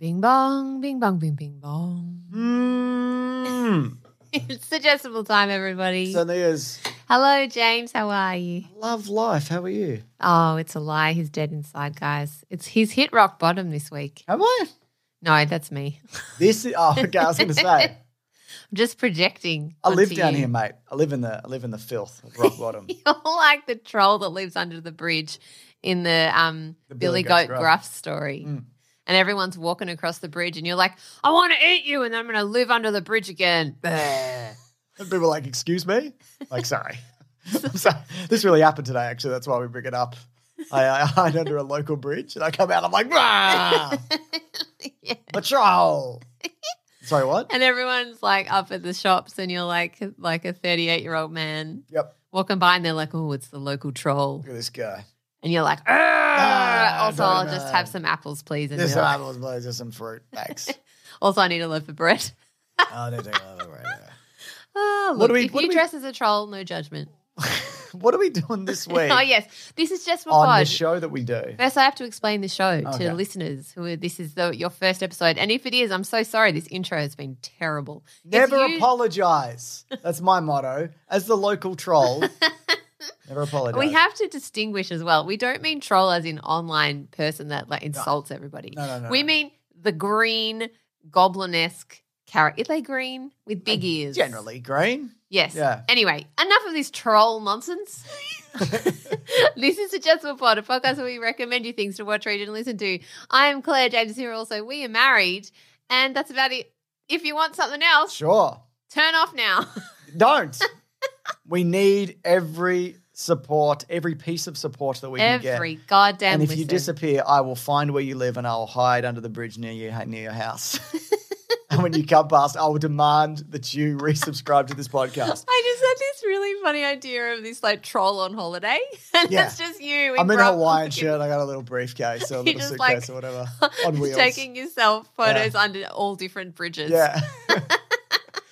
Bing bong, bing bong, bing bing bong. Mm. it's suggestible time, everybody. Certainly is. Hello, James. How are you? Love life. How are you? Oh, it's a lie. He's dead inside, guys. It's he's hit rock bottom this week. Am I? No, that's me. This is, oh, okay, I was going to say. I'm just projecting. I live down you. here, mate. I live in the I live in the filth of rock bottom. You're like the troll that lives under the bridge in the um The Billy, Billy Goat Goat Gruff. Gruff story. Mm. And everyone's walking across the bridge, and you're like, I want to eat you, and I'm going to live under the bridge again. And people are like, "Excuse me." Like, sorry. Sorry. This really happened today. Actually, that's why we bring it up. I, I hide under a local bridge, and I come out. I'm like, "Rah! yeah. patrol." Sorry, what? And everyone's like up at the shops, and you're like like a 38 year old man Yep. walking by, and they're like, "Oh, it's the local troll," Look at this guy. And you're like, Ah, "Also, I'll just have some apples, please." And There's you're some like, apples, please. There's some fruit. Thanks. also, I need a loaf of bread. oh, I don't think I'll have it right now. Ah, What look, do we- if what you do we- dress as a troll, no judgment. What are we doing this week oh yes, this is just for on the show that we do? First, I have to explain the show Okay. to listeners who are, this is the, your first episode. And if it is, I'm so sorry. This intro has been terrible. It's Never you- apologize. That's my motto. As the local troll, never apologize. We have to distinguish as well. We don't mean troll as in online person that like insults everybody. No, no, no, We no. mean the green goblin esque character. Are they green with big ears? generally green. Yes. Yeah. Anyway, enough of this troll nonsense. this is Suggestible Pod, a podcast where we recommend you things to watch, read, and listen to. I am Claire James here. Also, we are married, and that's about it. If you want something else, Sure. turn off now. Don't. We need every support, every piece of support that we can get. Every goddamn And if you disappear, I will find where you live and I'll hide under the bridge near you near your house. and when you come past, I will demand that you resubscribe to this podcast. I just had this really funny idea of this like troll on holiday, and Yeah. it's just you. I'm in a Hawaiian shirt. I got a little briefcase or a little suitcase like or whatever on wheels. taking yourself photos under all different bridges. Yeah.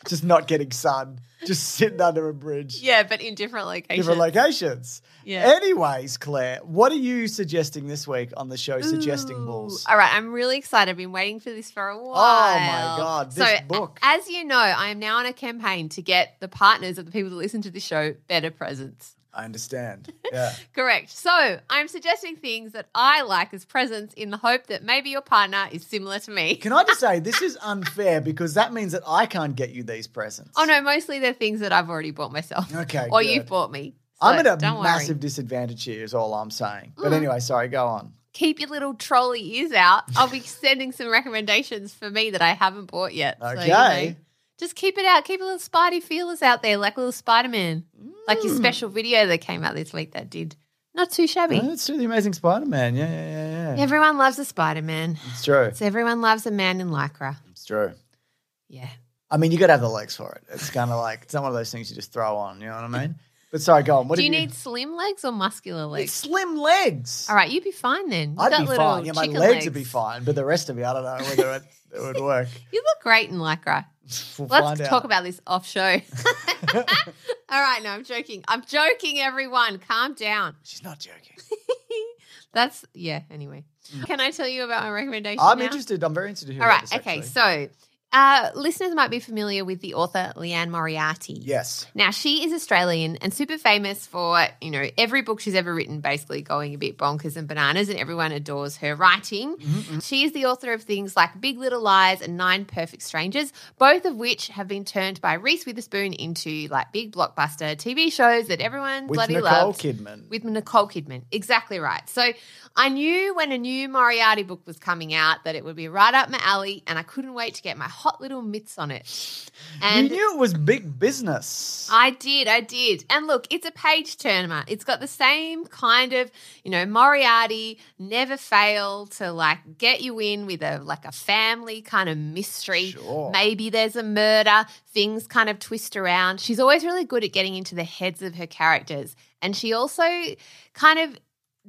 Just not getting sun. Just sitting under a bridge. yeah, but in different locations. Different locations. Yeah. Anyways, Claire, what are you suggesting this week on the show Suggesting Balls? All right, I'm really excited. I've been waiting for this for a while. Oh my God, so, book. as you know, I am now on a campaign to get the partners of the people that listen to the show better presents. I understand. Yeah. Correct. So I'm suggesting things that I like as presents in the hope that maybe your partner is similar to me. Can I just say this is unfair because that means that I can't get you these presents. Oh no, mostly they're things that I've already bought myself. Okay, Or good. you've bought me. I'm So at a massive worry. disadvantage here, is all I'm saying. But Mm. anyway, sorry, go on. Keep your little trolley ears out. I'll be sending some recommendations for me that I haven't bought yet. So, you Okay. know, just keep it out. Keep a little Spidey feelers out there, like a little Spider Man. Like your hmm. special video that came out this week that did. Not too shabby. Oh, Let's do the Amazing Spider-Man. Yeah, yeah, yeah, yeah. Everyone loves a Spider Man. It's true. So everyone loves a man in Lycra. It's true. Yeah. I mean, you got to have the legs for it. It's kind of like it's not one of those things you just throw on. You know what I mean? But sorry, go on. What Do you need slim legs or muscular It's legs? slim legs. All right, you'd be fine then. You've I'd got be little fine. Yeah, my chicken legs, would be fine, but the rest of me, I don't know whether it, it would work. You look great in Lycra. We'll Let's talk out. about this off show. All right, no, I'm joking. I'm joking, everyone. Calm down. She's not joking. That's yeah. Anyway, mm. can I tell you about my recommendation? I'm now? interested. I'm very interested to hear. All right. Okay. So, uh, listeners might be familiar with the author Liane Moriarty. yes, Now, she is Australian and super famous for, you know, every book she's ever written basically going a bit bonkers and bananas, and everyone adores her writing. Mm-hmm, She is the author of things like Big Little Lies and Nine Perfect Strangers, both of which have been turned by Reese Witherspoon into like big blockbuster TV shows that everyone with bloody loves. With Nicole. Kidman. With Nicole Kidman. Exactly right. So I knew when a new Moriarty book was coming out that it would be right up my alley, and I couldn't wait to get my hot little mitts on it. you knew it was big business. I did, I did. And look, it's a page turner. It's got the same kind of, you know, Moriarty never fail to like get you in with a like a family kind of mystery. Sure. Maybe there's a murder, things kind of twist around. She's always really good at getting into the heads of her characters. And she also kind of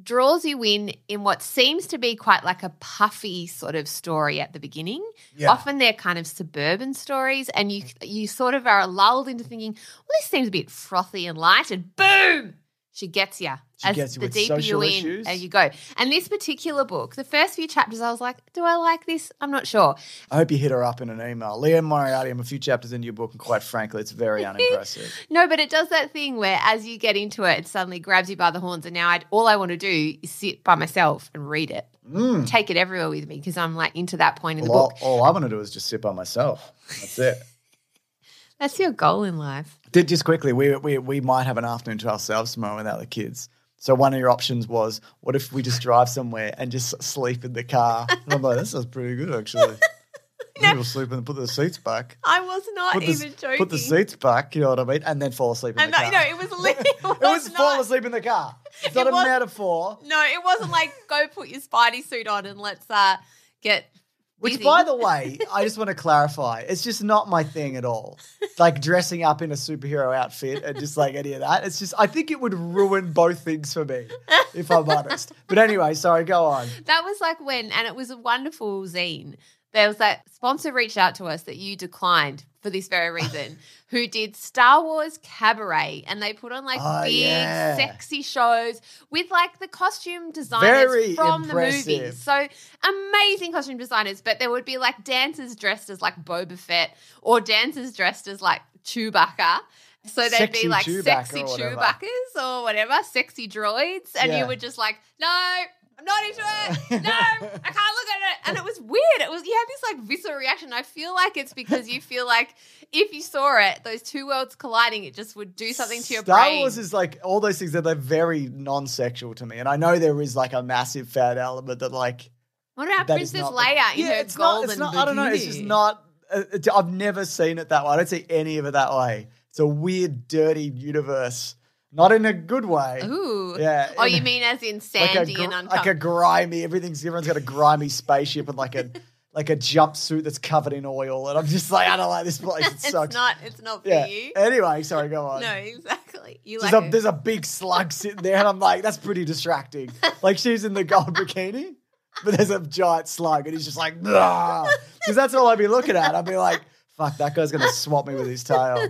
draws you in in what seems to be quite like a puffy sort of story at the beginning. Yeah. Often they're kind of suburban stories, and you you sort of are lulled into thinking, well, this seems a bit frothy and light, and boom, she gets you. She gets you the with deeper you in, issues. there you go. And this particular book, the first few chapters, I was like, do I like this? I'm not sure. I hope you hit her up in an email. Liane Moriarty, I'm a few chapters into your book, and quite frankly, it's very unimpressive. No, but it does that thing where as you get into it, it suddenly grabs you by the horns, and now I, all I want to do is sit by myself and read it. Mm. Take it everywhere with me because I'm like into that point in the book. all, all I want to do is just sit by myself. That's it. That's your goal in life. Did just quickly, we, we we might have an afternoon to ourselves tomorrow without the kids. So one of your options was, what if we just drive somewhere and just sleep in the car? And I'm like, that sounds pretty good actually. Maybe we'll sleep and put the seats back. I was not Put the, even joking. put the seats back, you know what I mean? And then fall asleep in the no, car. no, it was it was, it was fall asleep in the car. It's not It a was- metaphor. No, it wasn't like go put your Spidey suit on and let's uh get. Which, by the way, I just want to clarify, it's just not my thing at all. Like dressing up in a superhero outfit and just like any of that. It's just, I think it would ruin both things for me, if I'm honest. But anyway, sorry, go on. that was like when, and it was a wonderful zine. There was that sponsor reached out to us that you declined for this very reason, who did Star Wars Cabaret, and they put on like Oh, big, yeah. sexy shows with like the costume designers Very from the movies. So amazing costume designers, but there would be like dancers dressed as like Boba Fett or dancers dressed as like Chewbacca. So they'd Sexy be like Chewbacca sexy or. Chewbaccas or whatever, sexy droids, and Yeah. you were just like, no, I'm not into it. No, I can't look at it. And it was weird. It was you had this like visceral reaction. I feel like it's because you feel like if you saw it, those two worlds colliding, it just would do something to your Star brain. Wars is like all those things that they're very non-sexual to me, and I know there is like a massive fat element that like what about Princess not Leia in yeah, her it's not, it's not, I don't know. It's just not. Uh, I've never seen it that way. I don't see any of it that way. It's a weird, dirty universe, not in a good way. Ooh. Yeah, Oh, in- you mean as in like sandy gr- and like a grimy. Everything's everyone's got a grimy spaceship and like a like a jumpsuit that's covered in oil, and I'm just like, I don't like this place. It sucks. it's sucks. not. It's not for yeah. you. Anyway, sorry, go on. No, exactly. You There's, like a, it. there's a big slug sitting there, and I'm like, that's pretty distracting. like she's in the gold bikini, but there's a giant slug, and he's just like, because that's all I'd be looking at. I'd be like, fuck, that guy's gonna swap me with his tail.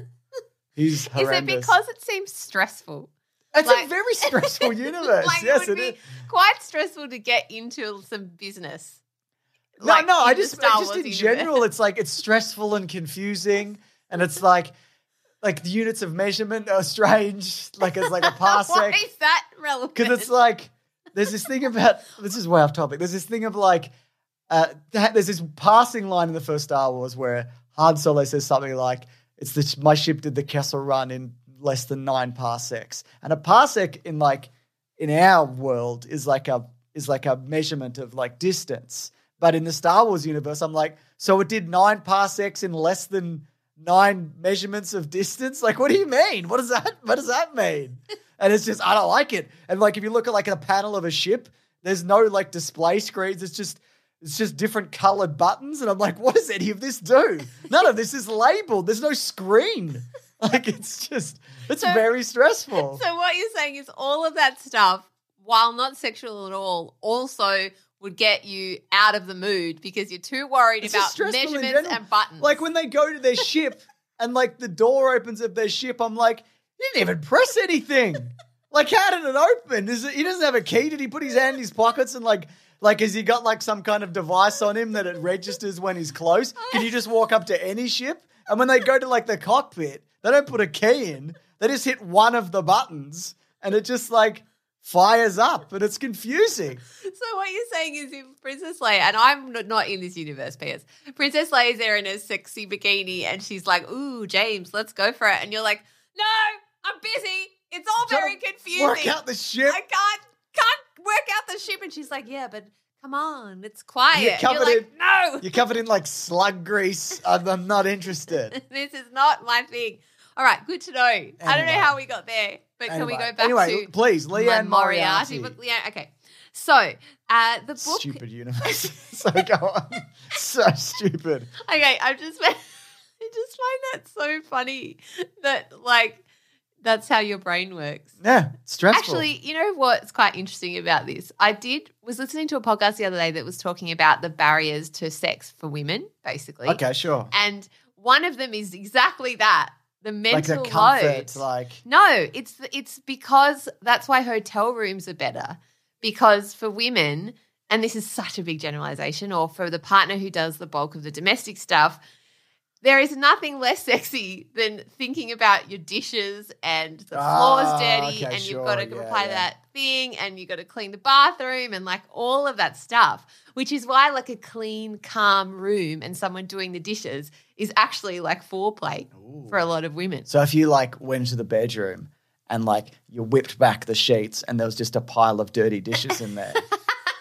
He's Is it because it seems stressful? it's like- a very stressful universe. like yes, it would it be is. quite stressful to get into some business. No, Like, no, I just, Star just in universe. general, it's like it's stressful and confusing, and it's like, like the units of measurement are strange. Like it's like a Why parsec. is that relevant? because it's like there's this thing about this is way off topic. There's this thing of like uh, th- there's this passing line in the first Star Wars where Han Solo says something like, "It's the my ship did the Kessel Run in less than nine parsecs," and a parsec in like in our world is like a is like a measurement of like distance. But in the Star Wars universe, I'm like, so it did nine parsecs in less than nine measurements of distance? Like, what do you mean? What does that what does that mean? And it's just I don't like it. And like if you look at like a panel of a ship, there's no like display screens. It's just it's just different colored buttons. And I'm like, what does any of this do? None of this is labeled. There's no screen. Like it's just it's So- very stressful. so what you're saying is all of that stuff, while not sexual at all, also would get you out of the mood because you're too worried It's about measurements and buttons. Like when they go to their ship and like the door opens of their ship, I'm like, he didn't even press anything. like, how did it open? Is it, he doesn't have a key? Did he put his hand in his pockets and like, like, has he got like some kind of device on him that it registers when he's close? Can you just walk up to any ship? And when they go to like the cockpit, they don't put a key in. They just hit one of the buttons and it just like fires up and it's confusing. So what you're saying is if Princess Leia, and I'm not- in this universe, P.S. Princess Leia's there in a sexy bikini and she's like, ooh, James, let's go for it. And you're like, no, I'm busy. It's all very confusing. Work out the ship. I can't can't work out the ship. And she's like, yeah, but Come on, it's quiet. You're You're, covered like, in- no, You're covered in like slug grease. I'm, I'm not interested. this is not my thing. All right, good to know. I don't know how we got there, but can we go back anyway, to please, Liane Moriarty. But Liane, okay. So uh, the book. Stupid universe. so go on. So stupid. Okay, I'm just I just find that so funny that like that's how your brain works. Yeah, stressful. Actually, you know what's quite interesting about this? I did was listening to a podcast the other day that was talking about the barriers to sex for women, basically. okay, sure. And one of them is exactly that. The Like mental the comfort, load. like No, it's it's because that's why hotel rooms are better. Because for women, and this is such a big generalization, or for the partner who does the bulk of the domestic stuff, there is nothing less sexy than thinking about your dishes and the floor's Ah, dirty okay, and you've got to sure, yeah, apply yeah. that thing and you've got to clean the bathroom and like all of that stuff, which is why like a clean, calm room and someone doing the dishes is actually like foreplay for a lot of women. So if you like went to the bedroom and like you whipped back the sheets and there was just a pile of dirty dishes in there,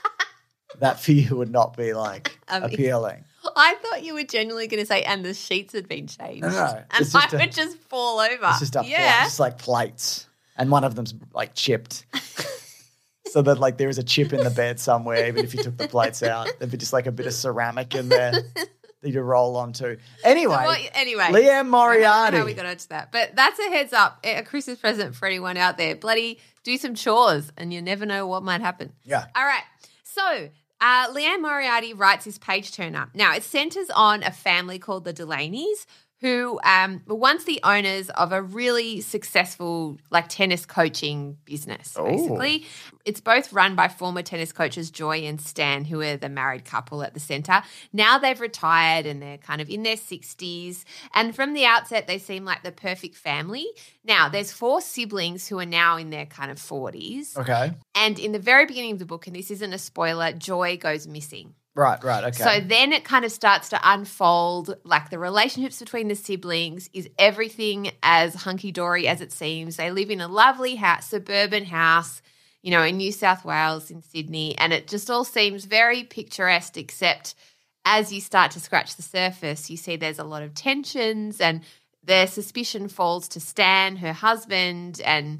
that for you would not be like appealing. I thought you were genuinely going to say, and the sheets had been changed. No, no, And I just would just fall over. It's just up yeah. just like plates, and one of them's like chipped. so that like there is a chip in the bed somewhere, even if you took the plates out, there'd be just like a bit of ceramic in there that you roll onto. Anyway, So what- anyway. Liam I don't know Moriarty. How we got onto that. But that's a heads up, a Christmas present for anyone out there. Bloody do some chores and you never know what might happen. Yeah. All right. So uh, Liane Moriarty writes this page turner. Now it centers on a family called the Delaney's who um, were once the owners of a really successful like tennis coaching business. Oh. Basically, it's both run by former tennis coaches Joy and Stan, who are the married couple at the center. Now they've retired and they're kind of in their sixties. And from the outset, they seem like the perfect family. Now there's four siblings who are now in their kind of forties. Okay. And in the very beginning of the book, and this isn't a spoiler, Joy goes missing. Right. Right. Okay. So then it kind of starts to unfold like the relationships between the siblings is everything as hunky dory as it seems. They live in a lovely house, suburban house, you know, in New South Wales, in Sydney, and it just all seems very picturesque, except as you start to scratch the surface, you see there's a lot of tensions and their suspicion falls to Stan, her husband, and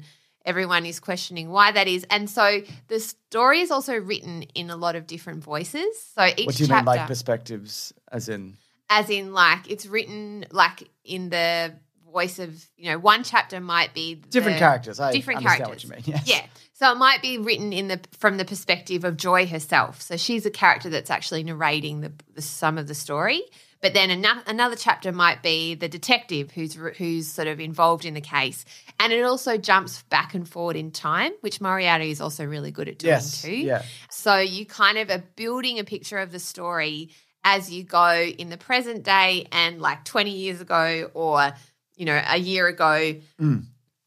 everyone is questioning why that is. And so the story is also written in a lot of different voices. So each what do you chapter, mean, like perspectives, as in? as in like it's written like in the voice of you know one chapter might be Different characters. I different characters. what you mean. Yes. Yeah. So it might be written in the from the perspective of Joy herself. So she's a character that's actually narrating the, the some of the story. But then another, another chapter might be the detective who's who's sort of involved in the case, and it also jumps back and forward in time, which Moriarty is also really good at doing Yes. too. Yeah. So you kind of are building a picture of the story as you go in the present day and like 20 years ago or, you know, a year ago. Mm.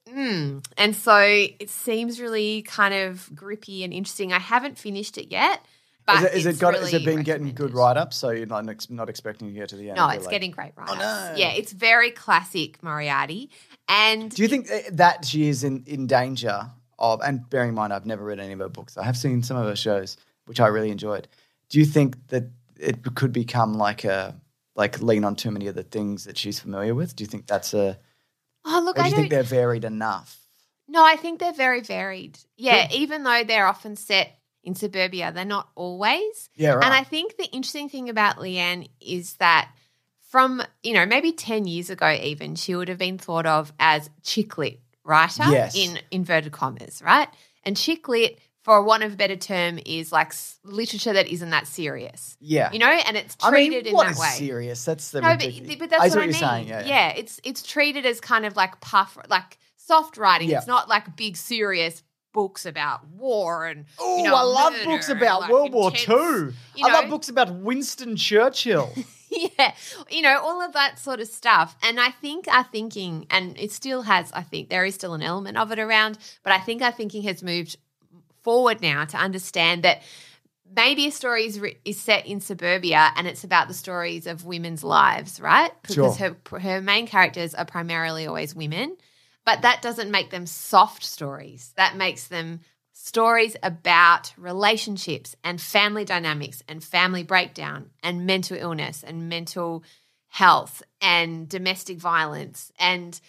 Mm. And so it seems really kind of grippy and interesting. I haven't finished it yet. But Is it, is got? really is it been getting good write ups? So you're not not expecting to get to the end. No, it's like- getting great write no. Yeah, it's very classic Moriarty. And Do you think uh, that she is in, in danger of, and bearing in mind, I've never read any of her books, I have seen some of her shows, which I really enjoyed. Do you think that it could become like a, like lean on too many of the things that she's familiar with? Do you think that's a, oh, look, or do I you don't think they're varied enough? No, I think they're very varied. Yeah, even though they're often set in suburbia, they're not always. Yeah, right. And I think the interesting thing about Liane is that from, you know, maybe 10 years ago, even, she would have been thought of as chick lit writer Yes. in inverted commas, right? And chick lit, for want of a better term, is like literature that isn't that serious, yeah. you know, and it's I treated mean, what in is that way. serious? That's the No, but, ridiculous- but that's I what see I what mean. saying. Yeah, yeah. it's it's treated as kind of like puff, like soft writing. Yeah. It's not like big serious books about war and Oh, you know, I love books about like, World War II. you I love know. books about Winston Churchill. yeah, you know, all of that sort of stuff. And I think our thinking, and it still has, I think there is still an element of it around, but I think our thinking has moved forward now to understand that maybe a story is, is set in suburbia and it's about the stories of women's lives, right? Because Sure. her her main characters are primarily always women, but that doesn't make them soft stories. That makes them stories about relationships and family dynamics and family breakdown and mental illness and mental health and domestic violence and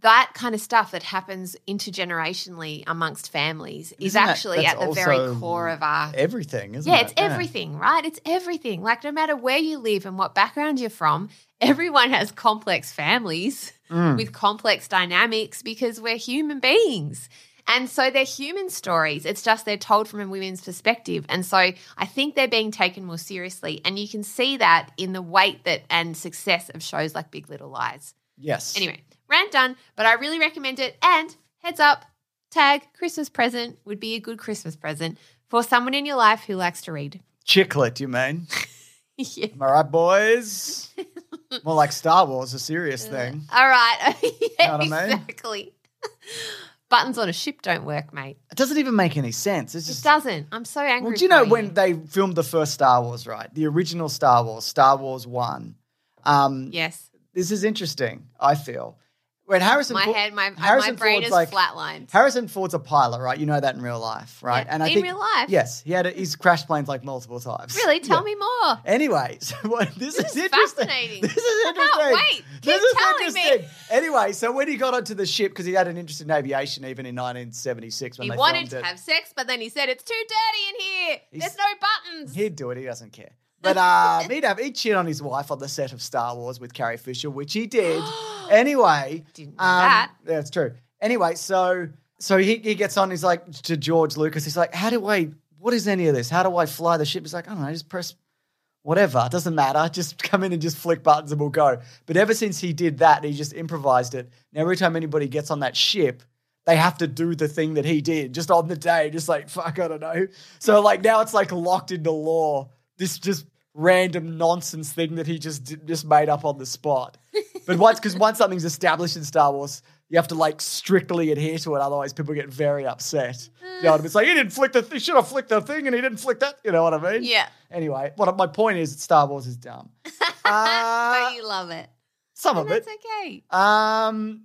that kind of stuff that happens intergenerationally amongst families is Isn't actually at the very core of our Everything, isn't yeah, it? it's everything, right? It's everything. Like no matter where you live and what background you're from, everyone has complex families Mm. with complex dynamics because we're human beings. And so they're human stories. It's just they're told from a women's perspective. And so I think they're being taken more seriously. And you can see that in the weight that and success of shows like Big Little Lies. Yes. Anyway, rant done, but I really recommend it. And heads up, tag Christmas present would be a good Christmas present for someone in your life who likes to read. Chicklet, you mean? yeah. Am I right, boys? More like Star Wars, a serious thing. All right. yeah, Know what I mean? exactly. Buttons on a ship don't work, mate. It doesn't even make any sense. It's It just. doesn't. I'm so angry. Well, do you know when they filmed the first Star Wars, right? The original Star Wars, Star Wars 1. Um, Yes. This is interesting, I feel. When Harrison My Ford- head, my, my Harrison brain Ford's is like, flatlined. Harrison Ford's a pilot, right? You know that in real life, right? Yeah. And I In think real life? yes, he had a, he's crashed planes like multiple times. Really? Tell Yeah. me more. Anyway, so what, this, This is, is interesting. fascinating. This is I interesting. wait. This is telling me. Anyway, so when he got onto the ship, because he had an interest in aviation even in 1976 when He they wanted to it, have sex, but then he said it's too dirty in here. He's- There's no buttons. he'd do it. He doesn't care. But um, he'd have he'd cheat on his wife on the set of Star Wars with Carrie Fisher, which he did. anyway, Didn't know um, that. Yeah, it's true. Anyway, so so he, he gets on. He's like to George Lucas. He's like, "How do I? What is any of this? How do I fly the ship?" He's like, "I don't know. Just press whatever. It doesn't matter. Just come in and just flick buttons and we'll go." But ever since he did that, he just improvised it. And every time anybody gets on that ship. They have to do the thing that he did just on the day, just like fuck, I don't know. So like now it's like locked into law. This just random nonsense thing that he just just made up on the spot. But once because once something's established in Star Wars, you have to like strictly adhere to it. Otherwise, people get very upset. You know what I mean? It's like he didn't flick the th- should have flicked the thing, and he didn't flick that. You know what I mean? Yeah. Anyway, what my point is, Star Wars is dumb. Uh, but you love it. some And of it. that's okay. Um,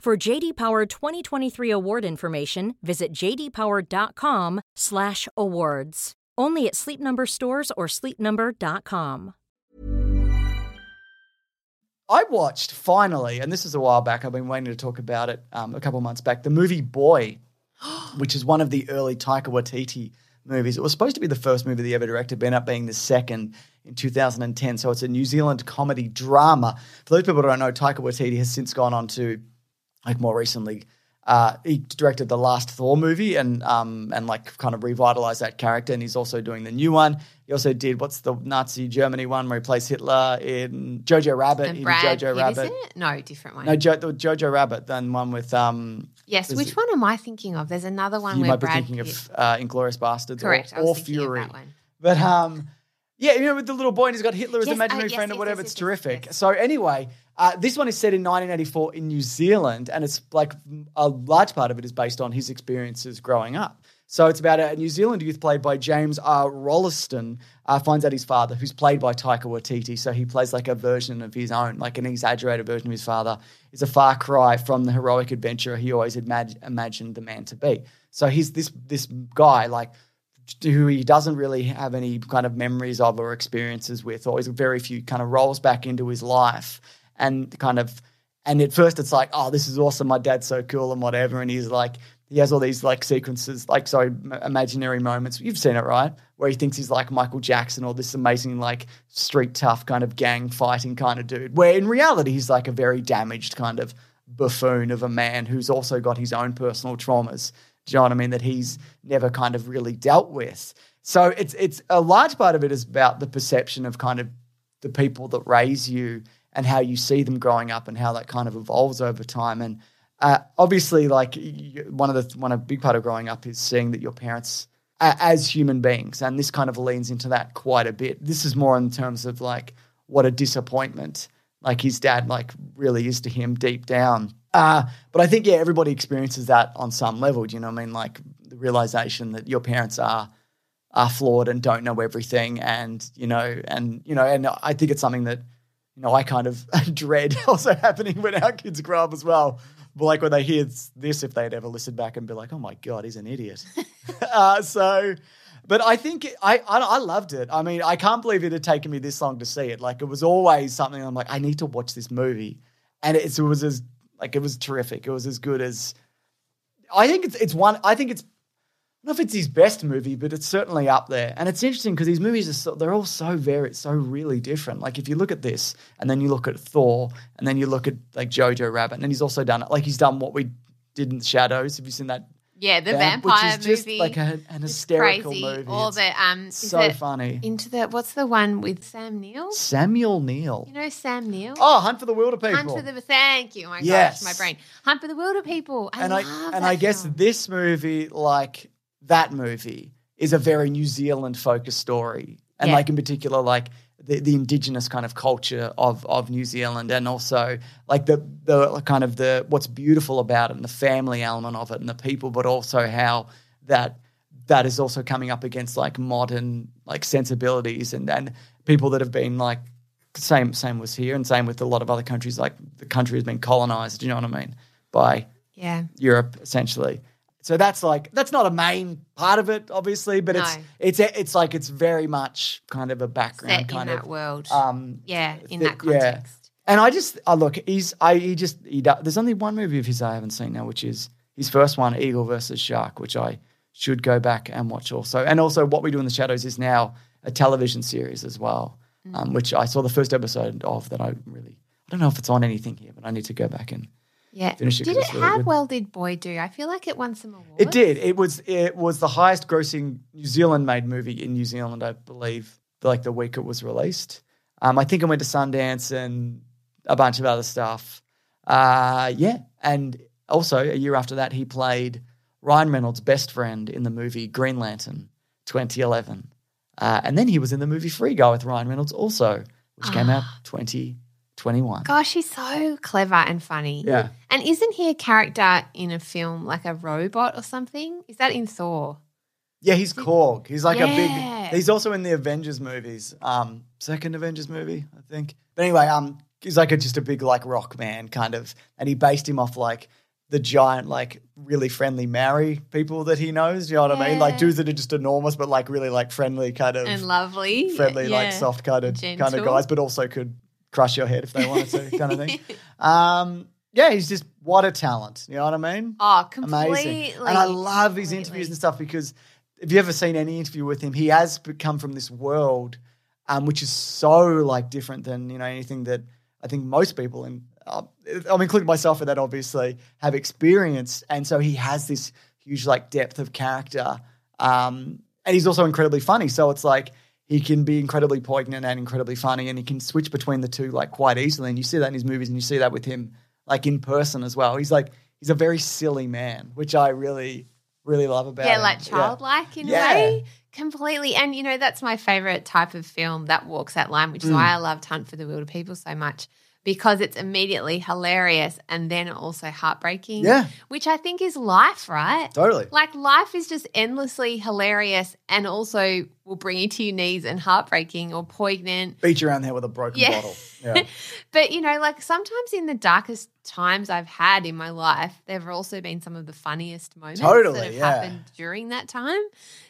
For JD Power 2023 award information, visit jdpower.com/awards. Only at Sleep Number stores or sleepnumber.com. I watched finally, and this is a while back. I've been waiting to talk about it um, a couple months back. The movie Boy, which is one of the early Taika Waititi movies. It was supposed to be the first movie that he ever directed, but ended up being the second in 2010. So it's a New Zealand comedy drama. For those people who don't know, Taika Waititi has since gone on to, like more recently, uh, he directed the last Thor movie and um, and like kind of revitalized that character. And he's also doing the new one. He also did what's the Nazi Germany one where he plays Hitler in Jojo Rabbit. And he Brad Jojo Pitt, Rabbit. No, different one. No, jo- the Jojo Rabbit, then one with um. yes, which it- one am I thinking of? There's another one you where might be Brad thinking Pitt- of uh, Inglourious Basterds Correct. or, or Fury. But um, yeah, you know, with the little boy and he's got Hitler as Yes, imaginary oh, yes, friend or whatever. yes, it's yes, terrific. yes. So anyway, uh, this one is set in 1984 in New Zealand, and it's like a large part of it is based on his experiences growing up. So it's about a New Zealand youth played by James R. Rolleston uh, finds out his father, who's played by Taika Waititi. So he plays like a version of his own, like an exaggerated version of his father. Is a far cry from the heroic adventurer he always imag- imagined the man to be. So he's this this guy like who he doesn't really have any kind of memories of or experiences with, or very few kind of rolls back into his life and kind of and at first it's like, oh, this is awesome, my dad's so cool and whatever, and he's like he has all these like sequences, like sorry, imaginary moments. You've seen it, right? Where he thinks he's like Michael Jackson or this amazing like street tough kind of gang fighting kind of dude. Where in reality he's like a very damaged kind of buffoon of a man who's also got his own personal traumas. Do you know what I mean? That he's never kind of really dealt with. So it's it's a large part of it is about the perception of kind of the people that raise you and how you see them growing up and how that kind of evolves over time. And uh, obviously, like one of the one a big part of growing up is seeing that your parents uh, as human beings, and this kind of leans into that quite a bit. This is more in terms of like what a disappointment like his dad like really is to him deep down. Uh, but I think yeah, everybody experiences that on some level. Do you know what I mean? Like the realization that your parents are are flawed and don't know everything, and you know, and you know, and I think it's something that you know I kind of dread also happening when our kids grow up as well. But like when they hear this, if they'd ever listen back and be like, "Oh my god, he's an idiot," uh, so. But I think I, I I loved it. I mean, I can't believe it had taken me this long to see it. Like it was always something I'm like, I need to watch this movie, and it, it was as like it was terrific. It was as good as I think it's it's one. I think it's know if it's his best movie, but it's certainly up there. And it's interesting because these movies are so, they're all so very so really different. Like if you look at this, and then you look at Thor, and then you look at like Jojo Rabbit, and he's also done it. like he's done what we did in Shadows. Have you seen that? Yeah, the Vamp, vampire which is just movie. like a, an hysterical crazy. movie. All It's the um, so funny. into the what's the one with Sam Neill? Samuel Neal. You know Sam Neill. Oh, Hunt for the Wilderpeople. Hunt for the thank you. Oh my Yes. gosh, my brain. Hunt for the Wilderpeople. I and I and I guess film. this movie, like that movie, is a very New Zealand focused story, and Yeah. like in particular, like the, the indigenous kind of culture of of New Zealand, and also like the the kind of the what's beautiful about it, and the family element of it, and the people, but also how that that is also coming up against like modern like sensibilities and and people that have been like same same was here and same with a lot of other countries like the country has been colonized you know what i mean by yeah. Europe essentially. So that's like that's not a main part of it, obviously, but it's No. it's it's like it's very much kind of a background Set in kind that of world. um yeah, in th- that context. And I just I look he's I he just he does, there's only one movie of his I haven't seen now, which is his first one, Eagle versus Shark, which I should go back and watch also. And also, What We Do in the Shadows is now a television series as well, Mm. um, which I saw the first episode of. That I really I don't know if it's on anything here, but I need to go back and Yeah. It Did it? it's really how good. well did Boy do? I feel like it won some awards. It did. It was it was the highest grossing New Zealand made movie in New Zealand, I believe, like the week it was released. Um, I think it went to Sundance and a bunch of other stuff. Uh, yeah, and also a year after that, he played Ryan Reynolds' best friend in the movie Green Lantern, 2011, uh, and then he was in the movie Free Guy with Ryan Reynolds, also, which came out 2021. Gosh, he's so clever and funny. Yeah. And isn't he a character in a film like a robot or something? Is that in Thor? Yeah, he's Korg. He's like a big. He's also in the Avengers movies. Um, second Avengers movie, I think. But anyway, um, he's like a, just a big like rock man kind of, and he based him off like the giant, like really friendly Maori people that he knows. You know what I mean? Like dudes that are just enormous, but like really like friendly kind of And lovely. friendly, like soft kind of kind of guys, but also could crush your head if they wanted to, kind of thing. Um, yeah, he's just what a talent. You know what I mean? Oh, completely. amazing. And I love his interviews and stuff because if you ever seen any interview with him, he has come from this world, um, which is so like different than you know anything that I think most people, and uh, I'm including myself in that, obviously, have experienced. And so he has this huge like depth of character, um, and he's also incredibly funny. So it's like. He can be incredibly poignant and incredibly funny, and he can switch between the two like quite easily. And you see that in his movies, and you see that with him like in person as well. He's like he's a very silly man, which I really really love about Yeah, him. like childlike in Yeah. a way. Completely. And, you know, that's my favorite type of film that walks that line, Mm. which is why I loved Hunt for the Wilderpeople so much because it's immediately hilarious and then also heartbreaking. Yeah. Which I think is life, right? Totally. Like life is just endlessly hilarious and also will bring you to your knees and heartbreaking or poignant. Beat you around there with a broken Yeah. bottle. Yeah. But you know, like sometimes in the darkest times I've had in my life, there have also been some of the funniest moments Totally, that have yeah. happened during that time.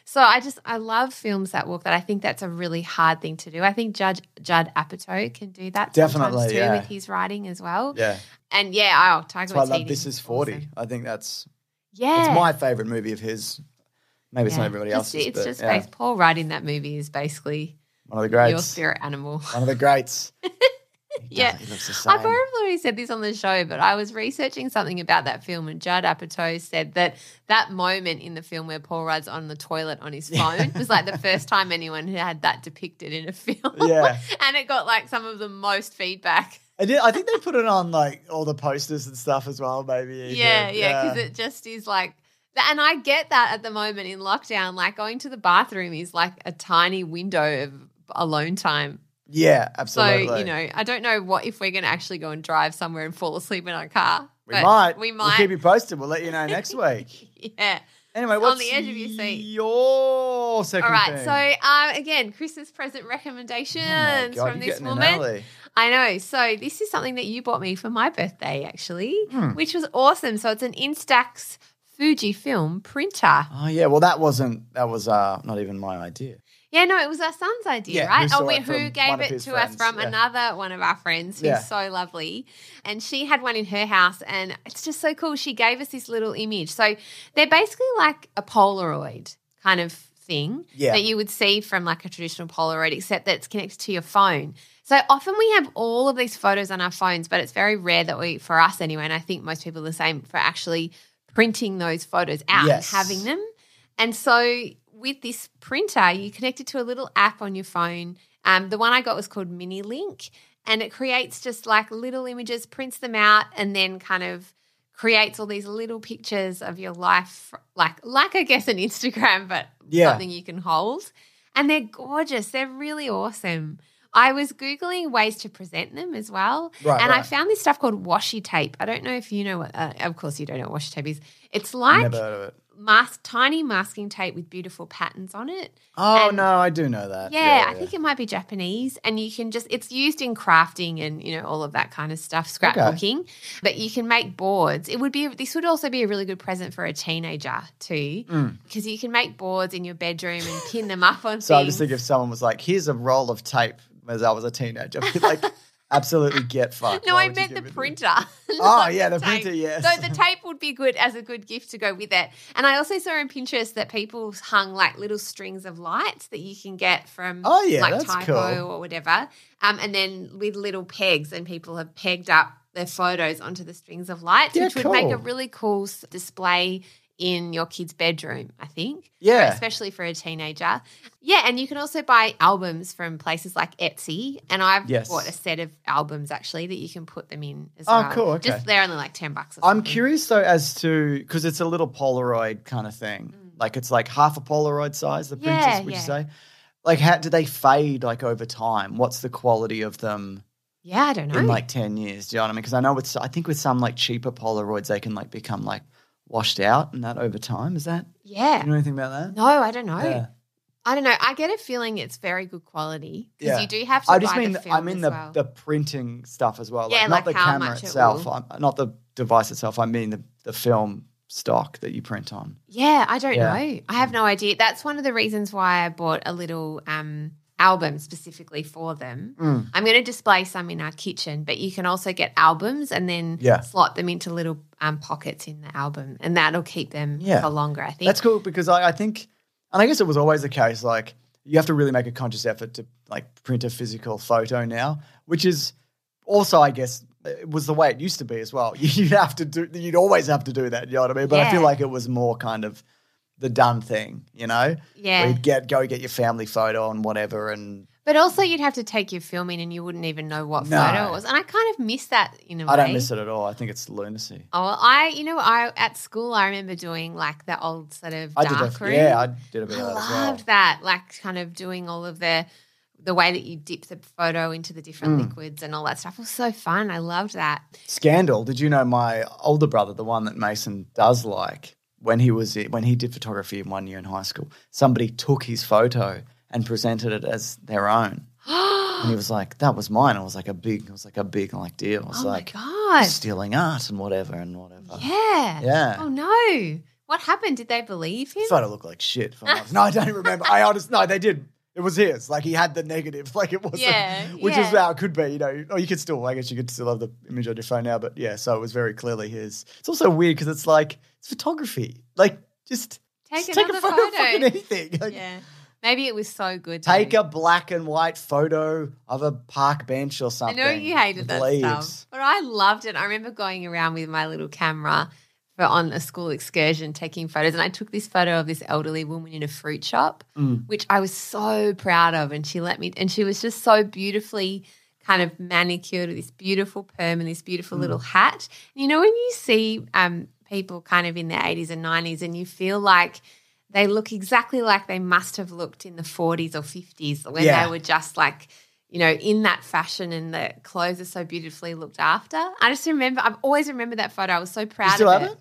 So I just I love films that walk that. I think that's a really hard thing to do. I think Judge Judd Apatow can do that Definitely, too yeah. with his writing as well. yeah. And yeah, oh Tiger why I love This Is 40. awesome. I think that's Yeah, it's my favorite movie of his. Maybe it's not everybody else's. It's but just yeah. Paul writing that movie is basically one of the greats. your spirit animal. One of the greats. Yeah. does, he looks the I same. probably said this on the show, but I was researching something about that film, and Judd Apatow said that that moment in the film where Paul Rudd's on the toilet on his phone was like the first time anyone had that depicted in a film. Yeah. and it got like some of the most feedback I, did, I think they put it on like all the posters and stuff as well. Maybe. even. Yeah, yeah, because it just is like, and I get that at the moment in lockdown. Like going to the bathroom is like a tiny window of alone time. Yeah, absolutely. So you know, I don't know what if we're going to actually go and drive somewhere and fall asleep in our car. we might. We We'll might. keep you posted. We'll let you know next week. yeah. Anyway, It's what's on the edge of your seat. Your second All right. thing? So um, again, Christmas present recommendations Oh from you're this woman. I know. So this is something that you bought me for my birthday, actually, Hmm. which was awesome. So it's an Instax Fujifilm printer. Oh yeah, well that wasn't that was uh not even my idea. Yeah, no, it was our son's idea, Yeah, right? Oh, who Oh, we, who gave it to friends, us from yeah. another one of our friends who's Yeah. so lovely. And she had one in her house, and it's just so cool. She gave us this little image. So they're basically like a Polaroid kind of thing that you would see from like a traditional Polaroid, except that it's connected to your phone. So often we have all of these photos on our phones, but it's very rare that we, for us anyway, and I think most people are the same, for actually printing those photos out Yes. and having them. And so with this printer, you connect it to a little app on your phone. Um, the one I got was called Mini Link, and it creates just like little images, prints them out, and then kind of creates all these little pictures of your life, like like I guess an Instagram, but Yeah. something you can hold. And they're gorgeous. They're really awesome. I was googling ways to present them as well, Right, and I found this stuff called washi tape. I don't know if you know what. Uh, of course, you don't know what washi tape is. It's like Never heard of it. Mask tiny masking tape with beautiful patterns on it. Oh And- no, I do know that. Yeah, I think it might be Japanese and you can just it's used in crafting and you know all of that kind of stuff, scrapbooking. But you can make boards. It would be this would also be a really good present for a teenager too because you can make boards in your bedroom and pin them up on Mm. So I just think if someone was like, "Here's a roll of tape," as I was a teenager, I'd be like, "Absolutely get fucked." no, Why I meant the give it to me? printer. Oh yeah, the tape. printer. Yes. So the tape would be good as a good gift to go with it. And I also saw on Pinterest that people hung like little strings of lights that you can get from Oh, yeah, like that's typo cool. or whatever. Um, and then with little pegs, and people have pegged up their photos onto the strings of lights, Yeah, which would make a really cool display in your kid's bedroom, I think. Yeah. Especially for a teenager. Yeah, and you can also buy albums from places like Etsy. And I've Yes. bought a set of albums actually that you can put them in as Oh, well. cool, okay. Just they're only like 10 bucks or I'm curious though as to because it's a little Polaroid kind of thing. Like it's like half a Polaroid size. The printers, Mm. Would yeah. you say? Like, how do they fade like over time? What's the quality of them Yeah, I don't know. in like ten years? Do you know what I mean? Because I know with I think with some like cheaper Polaroids they can like become like washed out and that over time. Is that? yeah. You know anything about that? No, I don't know. Yeah. I don't know. I get a feeling it's very good quality because Yeah. you do have to I just buy mean the film I mean as the well. the printing stuff as well. Yeah, like, like not the how camera much it itself, will- I'm, not the device itself. I mean the the film stock that you print on. yeah, I don't Yeah. know. I have no idea. That's one of the reasons why I bought a little um, album specifically for them. Mm. I'm going to display some in our kitchen, but you can also get albums and then Yeah. slot them into little um, pockets in the album, and that'll keep them Yeah. for longer. I think That's cool because I, I think, and I guess it was always the case. Like you have to really make a conscious effort to like print a physical photo now, which is also, I guess, it was the way it used to be as well. You'd have to do, you'd always have to do that. You know what I mean? But I feel like it was more kind of the done thing, you know? Yeah. Where you'd get go get your family photo and whatever, and But also, you'd have to take your film in, and you wouldn't even know what No. photo it was. And I kind of miss that in a way. I don't miss it at all. I think it's lunacy. Oh, well, I, you know, I at school I remember doing like the old sort of I dark did, a, room. yeah, I did a bit I of that as loved well. that, like kind of doing all of the the way that you dip the photo into the different Mm. liquids and all that stuff. Was so fun. I loved that. Scandal. Did you know my older brother, the one that Mason does like, when he was when he did photography in one year in high school, somebody took his photo and presented it as their own. and he was like, "That was mine." It was like a big, it was like a big like deal. It was oh like my god! stealing art and whatever and whatever. Yeah. Yeah. Oh no! What happened? Did they believe him? Photo looked like shit. if I'm honest. no, I don't remember. I honestly, no, they did. It was his. Like he had the negative. Like it wasn't. Yeah, Which is yeah. how it could be. You know. Or you could still. I guess you could still have the image on your phone now. But yeah. So it was very clearly his. It's also weird because it's like it's photography. Like just Take just take a another photo, of fucking anything. Like, yeah. Maybe it was so good. Take though. a black and white photo of a park bench or something. I know you hated that leaves. stuff, but I loved it. I remember going around with my little camera for on a school excursion, taking photos, and I took this photo of this elderly woman in a fruit shop, Mm. which I was so proud of, and she let me, and she was just so beautifully kind of manicured with this beautiful perm and this beautiful Mm. little hat. You know, when you see um, people kind of in their 80s and 90s and you feel like they look exactly like they must have looked in the 40s or 50s when Yeah. they were just like, you know, in that fashion and the clothes are so beautifully looked after. I just remember, I've always remembered that photo. I was so proud of have it. it?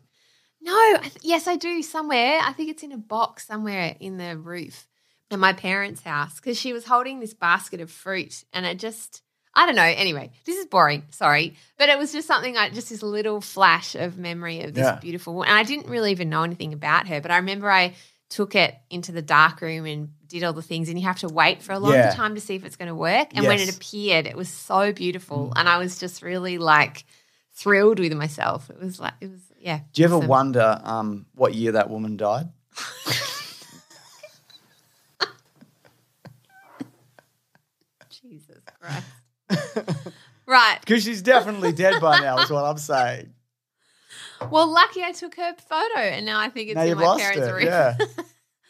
No, I th- yes, I do somewhere. I think it's in a box somewhere in the roof at my parents' house because she was holding this basket of fruit and it just, I don't know. Anyway, this is boring. Sorry. But it was just something like just this little flash of memory of this Yeah. beautiful woman. And I didn't really even know anything about her, but I remember I took it into the dark room and did all the things and you have to wait for a long Yeah. time to see if it's going to work and when it appeared it was so beautiful mm. and i was just really like thrilled with myself it was like it was yeah Do you ever awesome. wonder um, what year that woman died? jesus christ right Because she's definitely dead by now, is what I'm saying. well lucky i took her photo and now i think it's now in my parents' room Yeah.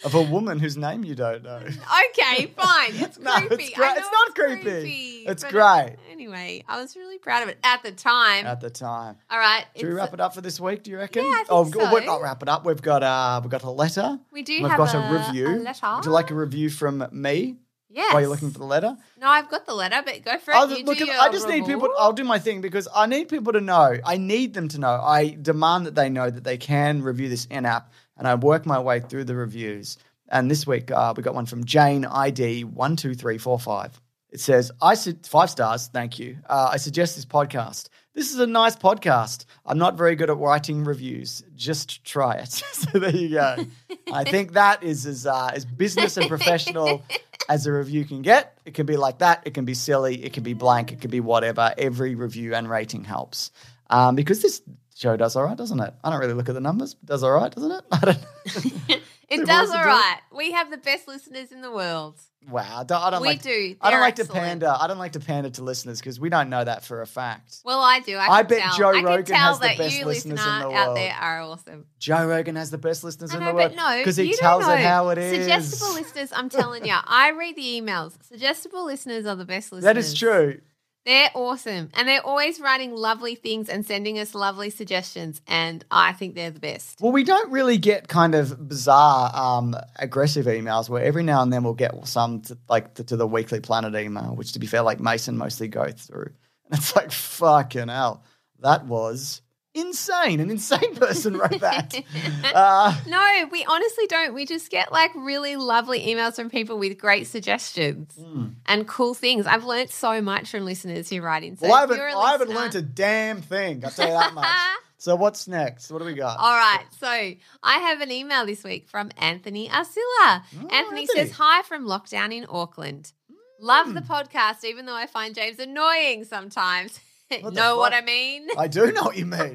of a woman whose name you don't know. okay fine it's No, creepy it's great. I know It's not creepy. It's great. anyway i was really proud of it at the time At the time. all right Should we it's- wrap it up for this week? Do you reckon? Yeah, I think oh, so. we'll not wrap it up. We've got uh, we've got a letter. we do We've have got a, a, review. a letter Would you like a review from me yes while you're looking for the letter? no i've got the letter but go for it I'll you look at, I just need people. I'll do my thing because I need people to know. I need them to know. I demand that they know that they can review this in app, and I work my way through the reviews. And this week uh, we got one from Jane ID one two three four five. It says, "I su- five stars. Thank you. Uh, I suggest this podcast. This is a nice podcast. I'm not very good at writing reviews. Just try it. so there you go. I think that is as uh, as business and professional as a review can get. It can be like that. It can be silly. It can be blank. It can be whatever. Every review and rating helps. Um, because this show does all right, doesn't it? I don't really look at the numbers. But does all right, doesn't it? I don't. It What does was it all doing? right. We have the best listeners in the world. wow, I don't, I don't We like. do. I don't They're like to pander. I don't like to pander to listeners because we don't know that for a fact. Well, I do. I, I can bet tell. Joe I can Rogan tell has the best you listeners listener in the out world. there are awesome. Joe Rogan has the best listeners I in the world but no, because he you tells don't it how it is. Suggestible listeners, I'm telling you, I read the emails. Suggestible listeners are the best listeners. That is true. They're awesome, and they're always writing lovely things and sending us lovely suggestions. And I think they're the best. Well, we don't really get kind of bizarre, um, aggressive emails where every now and then we'll get some to, like to, to the Weekly Planet email, which to be fair, like Mason mostly go through. And it's like, fucking hell, that was insane. An insane person wrote that. Uh, No, we honestly don't. We just get like really lovely emails from people with great suggestions Hmm. and cool things. I've learned so much from listeners who write in. So well, I haven't, you're a I haven't learned a damn thing. I'll tell you that much. so what's next? What do we got? All right. So I have an email this week from Anthony. Anthony, Oh, Anthony. says, Hi from lockdown in Auckland. Love Hmm. the podcast, even though I find James annoying sometimes. What know what? I mean? I do know what you mean.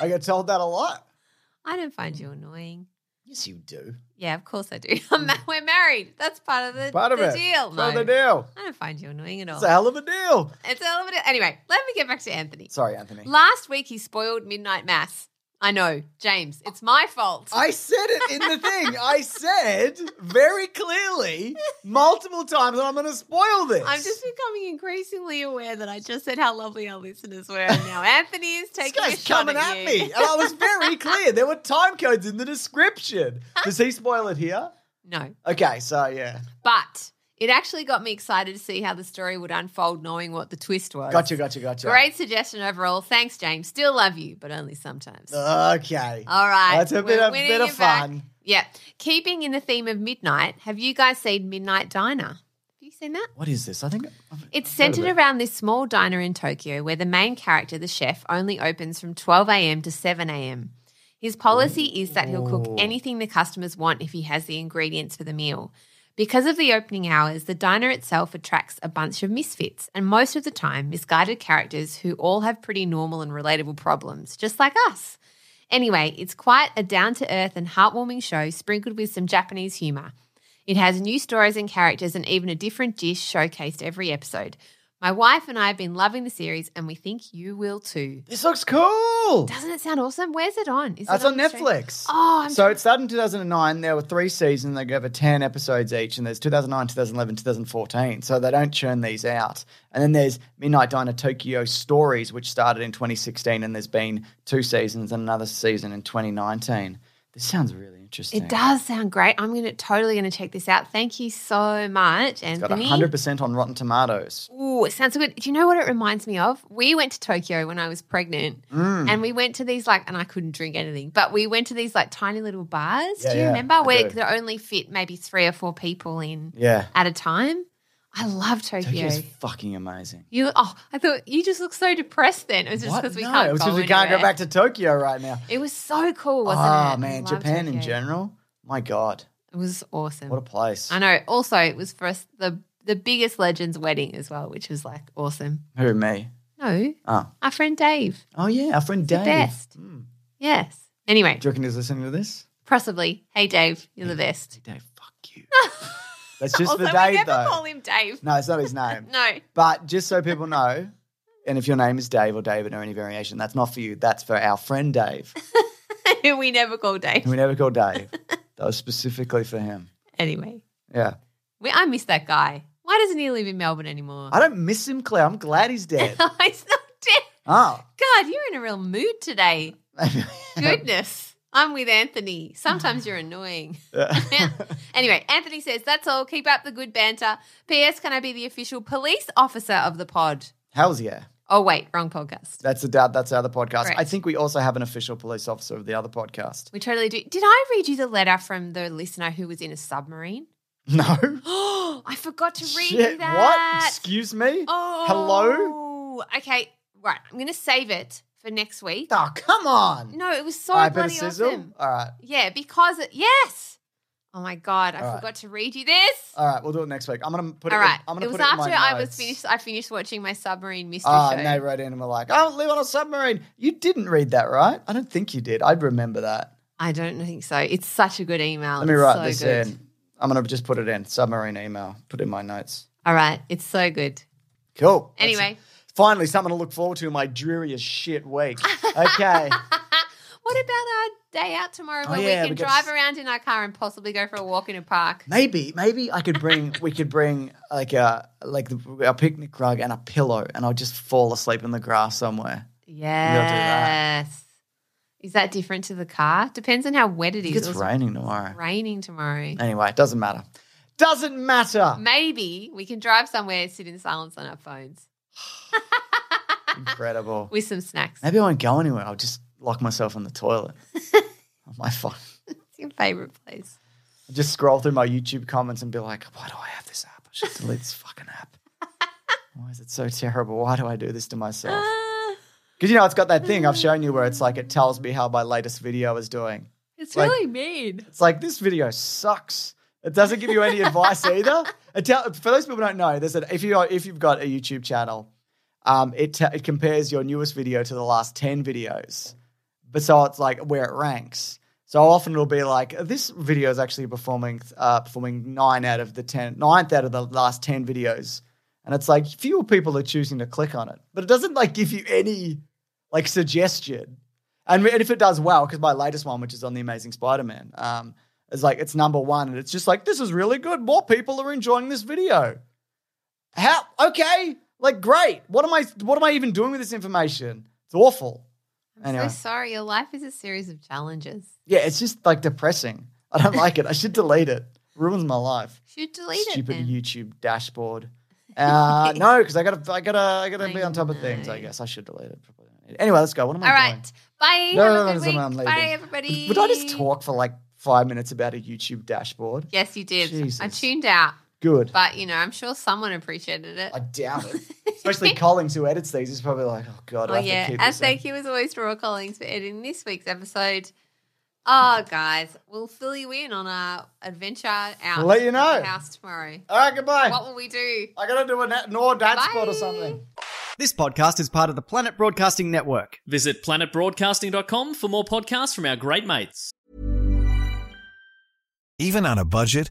I get told that a lot. I don't find you annoying. Yes, you do. Yeah, of course I do. Mm. We're married. That's part of the, Part of the it. deal. Part of the deal. I don't find you annoying at all. It's a hell of a deal. It's a little bit. Anyway, let me get back to Anthony. Sorry, Anthony. Last week he spoiled Midnight Mass. I know, James. It's my fault. I said it in the thing. I said very clearly multiple times that I'm going to spoil this. I'm just becoming increasingly aware that I just said how lovely our listeners were, and now Anthony is this taking a shot coming at, at, you. me, and I was very clear. There were time codes in the description. Does he spoil it here? No, Okay, so yeah, but it actually got me excited to see how the story would unfold, knowing what the twist was. gotcha, gotcha, gotcha. Great suggestion overall. Thanks, James. Still love you, but only sometimes. Okay, All right, that's a bit we're of bit of you back. fun. Yeah, keeping in the theme of midnight. Have you guys seen Midnight Diner? Have you seen that? What is this? I think I've It's centered it. around this small diner in Tokyo where the main character, the chef, only opens from 12 a.m. to 7 a.m. His policy is that he'll cook anything the customers want if he has the ingredients for the meal. Because of the opening hours, the diner itself attracts a bunch of misfits and most of the time misguided characters who all have pretty normal and relatable problems, just like us. Anyway, it's quite a down to earth and heartwarming show sprinkled with some Japanese humour. It has new stories and characters and even a different dish showcased every episode. My wife and I have been loving the series, and we think you will too. This looks cool. Doesn't it sound awesome? Where's it on? Is That's it on Australia? Netflix. Oh, I'm so it started in 2009. There were three seasons. They gave it 10 episodes each, and there's 2009, 2011, 2014. So they don't churn these out. And then there's Midnight Diner Tokyo Stories, which started in 2016, and there's been two seasons and another season in 2019. This sounds really interesting. It does sound great. I'm gonna totally gonna check this out. Thank you so much, It's got 100% on Rotten Tomatoes. Oh, it sounds so good. Do you know what it reminds me of? We went to Tokyo when I was pregnant, Mm. and we went to these like, and I couldn't drink anything, but we went to these like tiny little bars. Yeah, do you yeah, remember I where do. they only fit maybe three or four people in Yeah. at a time? I love Tokyo. Tokyo's fucking amazing. You, oh, I thought you just look so depressed. Then it was just because we no, can't. it was go because we can't go back to Tokyo right now. It was so cool, wasn't oh, it? I man. Japan in general. My God. It was awesome. What a place. I know. Also, it was for us the the biggest Legends wedding as well, which was like awesome. Who, me? No, Oh. our friend Dave. Oh, yeah. Our friend The Dave. best. Mm. Yes. Anyway, Do you reckon he's listening to this? possibly. Hey, Dave, you're the best. Hey, Dave, fuck you. That's just also, for we Dave, never though. call him Dave. No, it's not his name. No. But just so people know, and if your name is Dave or David or any variation, that's not for you. That's for our friend Dave. Who we never call Dave. We never call Dave. That was specifically for him. Anyway, Yeah. we, I miss that guy. Why doesn't he live in Melbourne anymore? I don't miss him, Claire. I'm glad he's dead. He's not dead. Oh. God, you're in a real mood today. Goodness. I'm with Anthony. Sometimes you're annoying. anyway, Anthony says, that's all. Keep up the good banter. P.S. Can I be the official police officer of the pod? Hells yeah. Oh, wait, wrong podcast. That's the doubt. That's our other podcast. I think we also have an official police officer of the other podcast. We totally do. Did I read you the letter from the listener who was in a submarine? No. Oh, I forgot to read Shit. you that. What? Excuse me? Oh, Hello? Okay, right. I'm going to save it for next week. Oh, come on. No, it was so All right, bloody awesome. All right. Yeah, because it, yes. Oh my god, I All right. forgot to read you this. All right. We'll do it next week. I'm gonna put it. All right, I'm gonna it was put it in my after I was finished. I finished watching my submarine mystery Ah, show. and they wrote in and were like, "Oh, live on a submarine." You didn't read that, right? I don't think you did. I'd remember that. I don't think so. It's such a good email. Let me It's write so this good. in. I'm gonna just put it in submarine email. Put it in my notes. All right, it's so good. Cool. Anyway, finally something to look forward to in my dreary as shit week. Okay. what about our day out tomorrow Oh, where yeah, we we can got drive s- around in our car and possibly go for a walk in a park? maybe, maybe I could bring. we could bring like a like the, a picnic rug and a pillow, and I'll just fall asleep in the grass somewhere. that. Yes. Is that different to the car? Depends on how wet it is. It's raining tomorrow. raining tomorrow. Anyway, it doesn't matter. Doesn't matter. Maybe we can drive somewhere, sit in silence on our phones Incredible. with some snacks. Maybe I won't go anywhere. I'll just lock myself in the toilet on my phone. It's your favorite place. I'll just scroll through my YouTube comments and be like, why do I have this app? I should delete this fucking app. Why is it so terrible? Why do I do this to myself? Uh. Because you know, it's got that thing I've shown you where it's like it tells me how my latest video is doing. it's Like- really mean. It's like this video sucks. It doesn't give you any advice either. It tell, for those people who don't know, there's a, if you are, if you've got a YouTube channel, um, it te- it compares your newest video to the last ten videos, but so it's like where it ranks. So often it'll be like this video is actually performing uh, performing nine out of the ten, ninth out of the last ten videos, and it's like fewer people are choosing to click on it, but it doesn't like give you any like suggestion. And, and if it does well, because my latest one, which is on the Amazing Spider-Man, um, is like it's number one, and it's just like this is really good. More people are enjoying this video. How? Okay, like great. What am I? What am I even doing with this information? It's awful. I'm Anyway. so sorry. Your life is a series of challenges. Yeah, it's just like depressing. I don't like it. I should delete it. Ruins my life. Should delete Stupid it then. YouTube dashboard. Uh, no, because I gotta, I gotta, I gotta I be on top of things. I guess I should delete it. Probably. Anyway, let's go. What am I All doing? right. Bye. No, Have no, a no, good no, week. Bye, everybody. Would I just talk for like five minutes about a YouTube dashboard? Yes, you did. I tuned out, Good. but you know, I'm sure someone appreciated it. I doubt it. Especially Collins, who edits these, is probably like, oh god, I Oh have yeah, to keep and this in. thank you as always to Raw Collings for editing this week's episode. Oh, guys, we'll fill you in on our adventure out. We'll let you know. the house tomorrow. All right, goodbye. What will we do? I gotta do a na- Nor dance spot or something. This podcast is part of the Planet Broadcasting Network. Visit planetbroadcasting.com for more podcasts from our great mates. Even on a budget,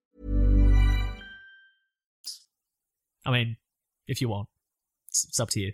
I mean, if you want, it's, up to you.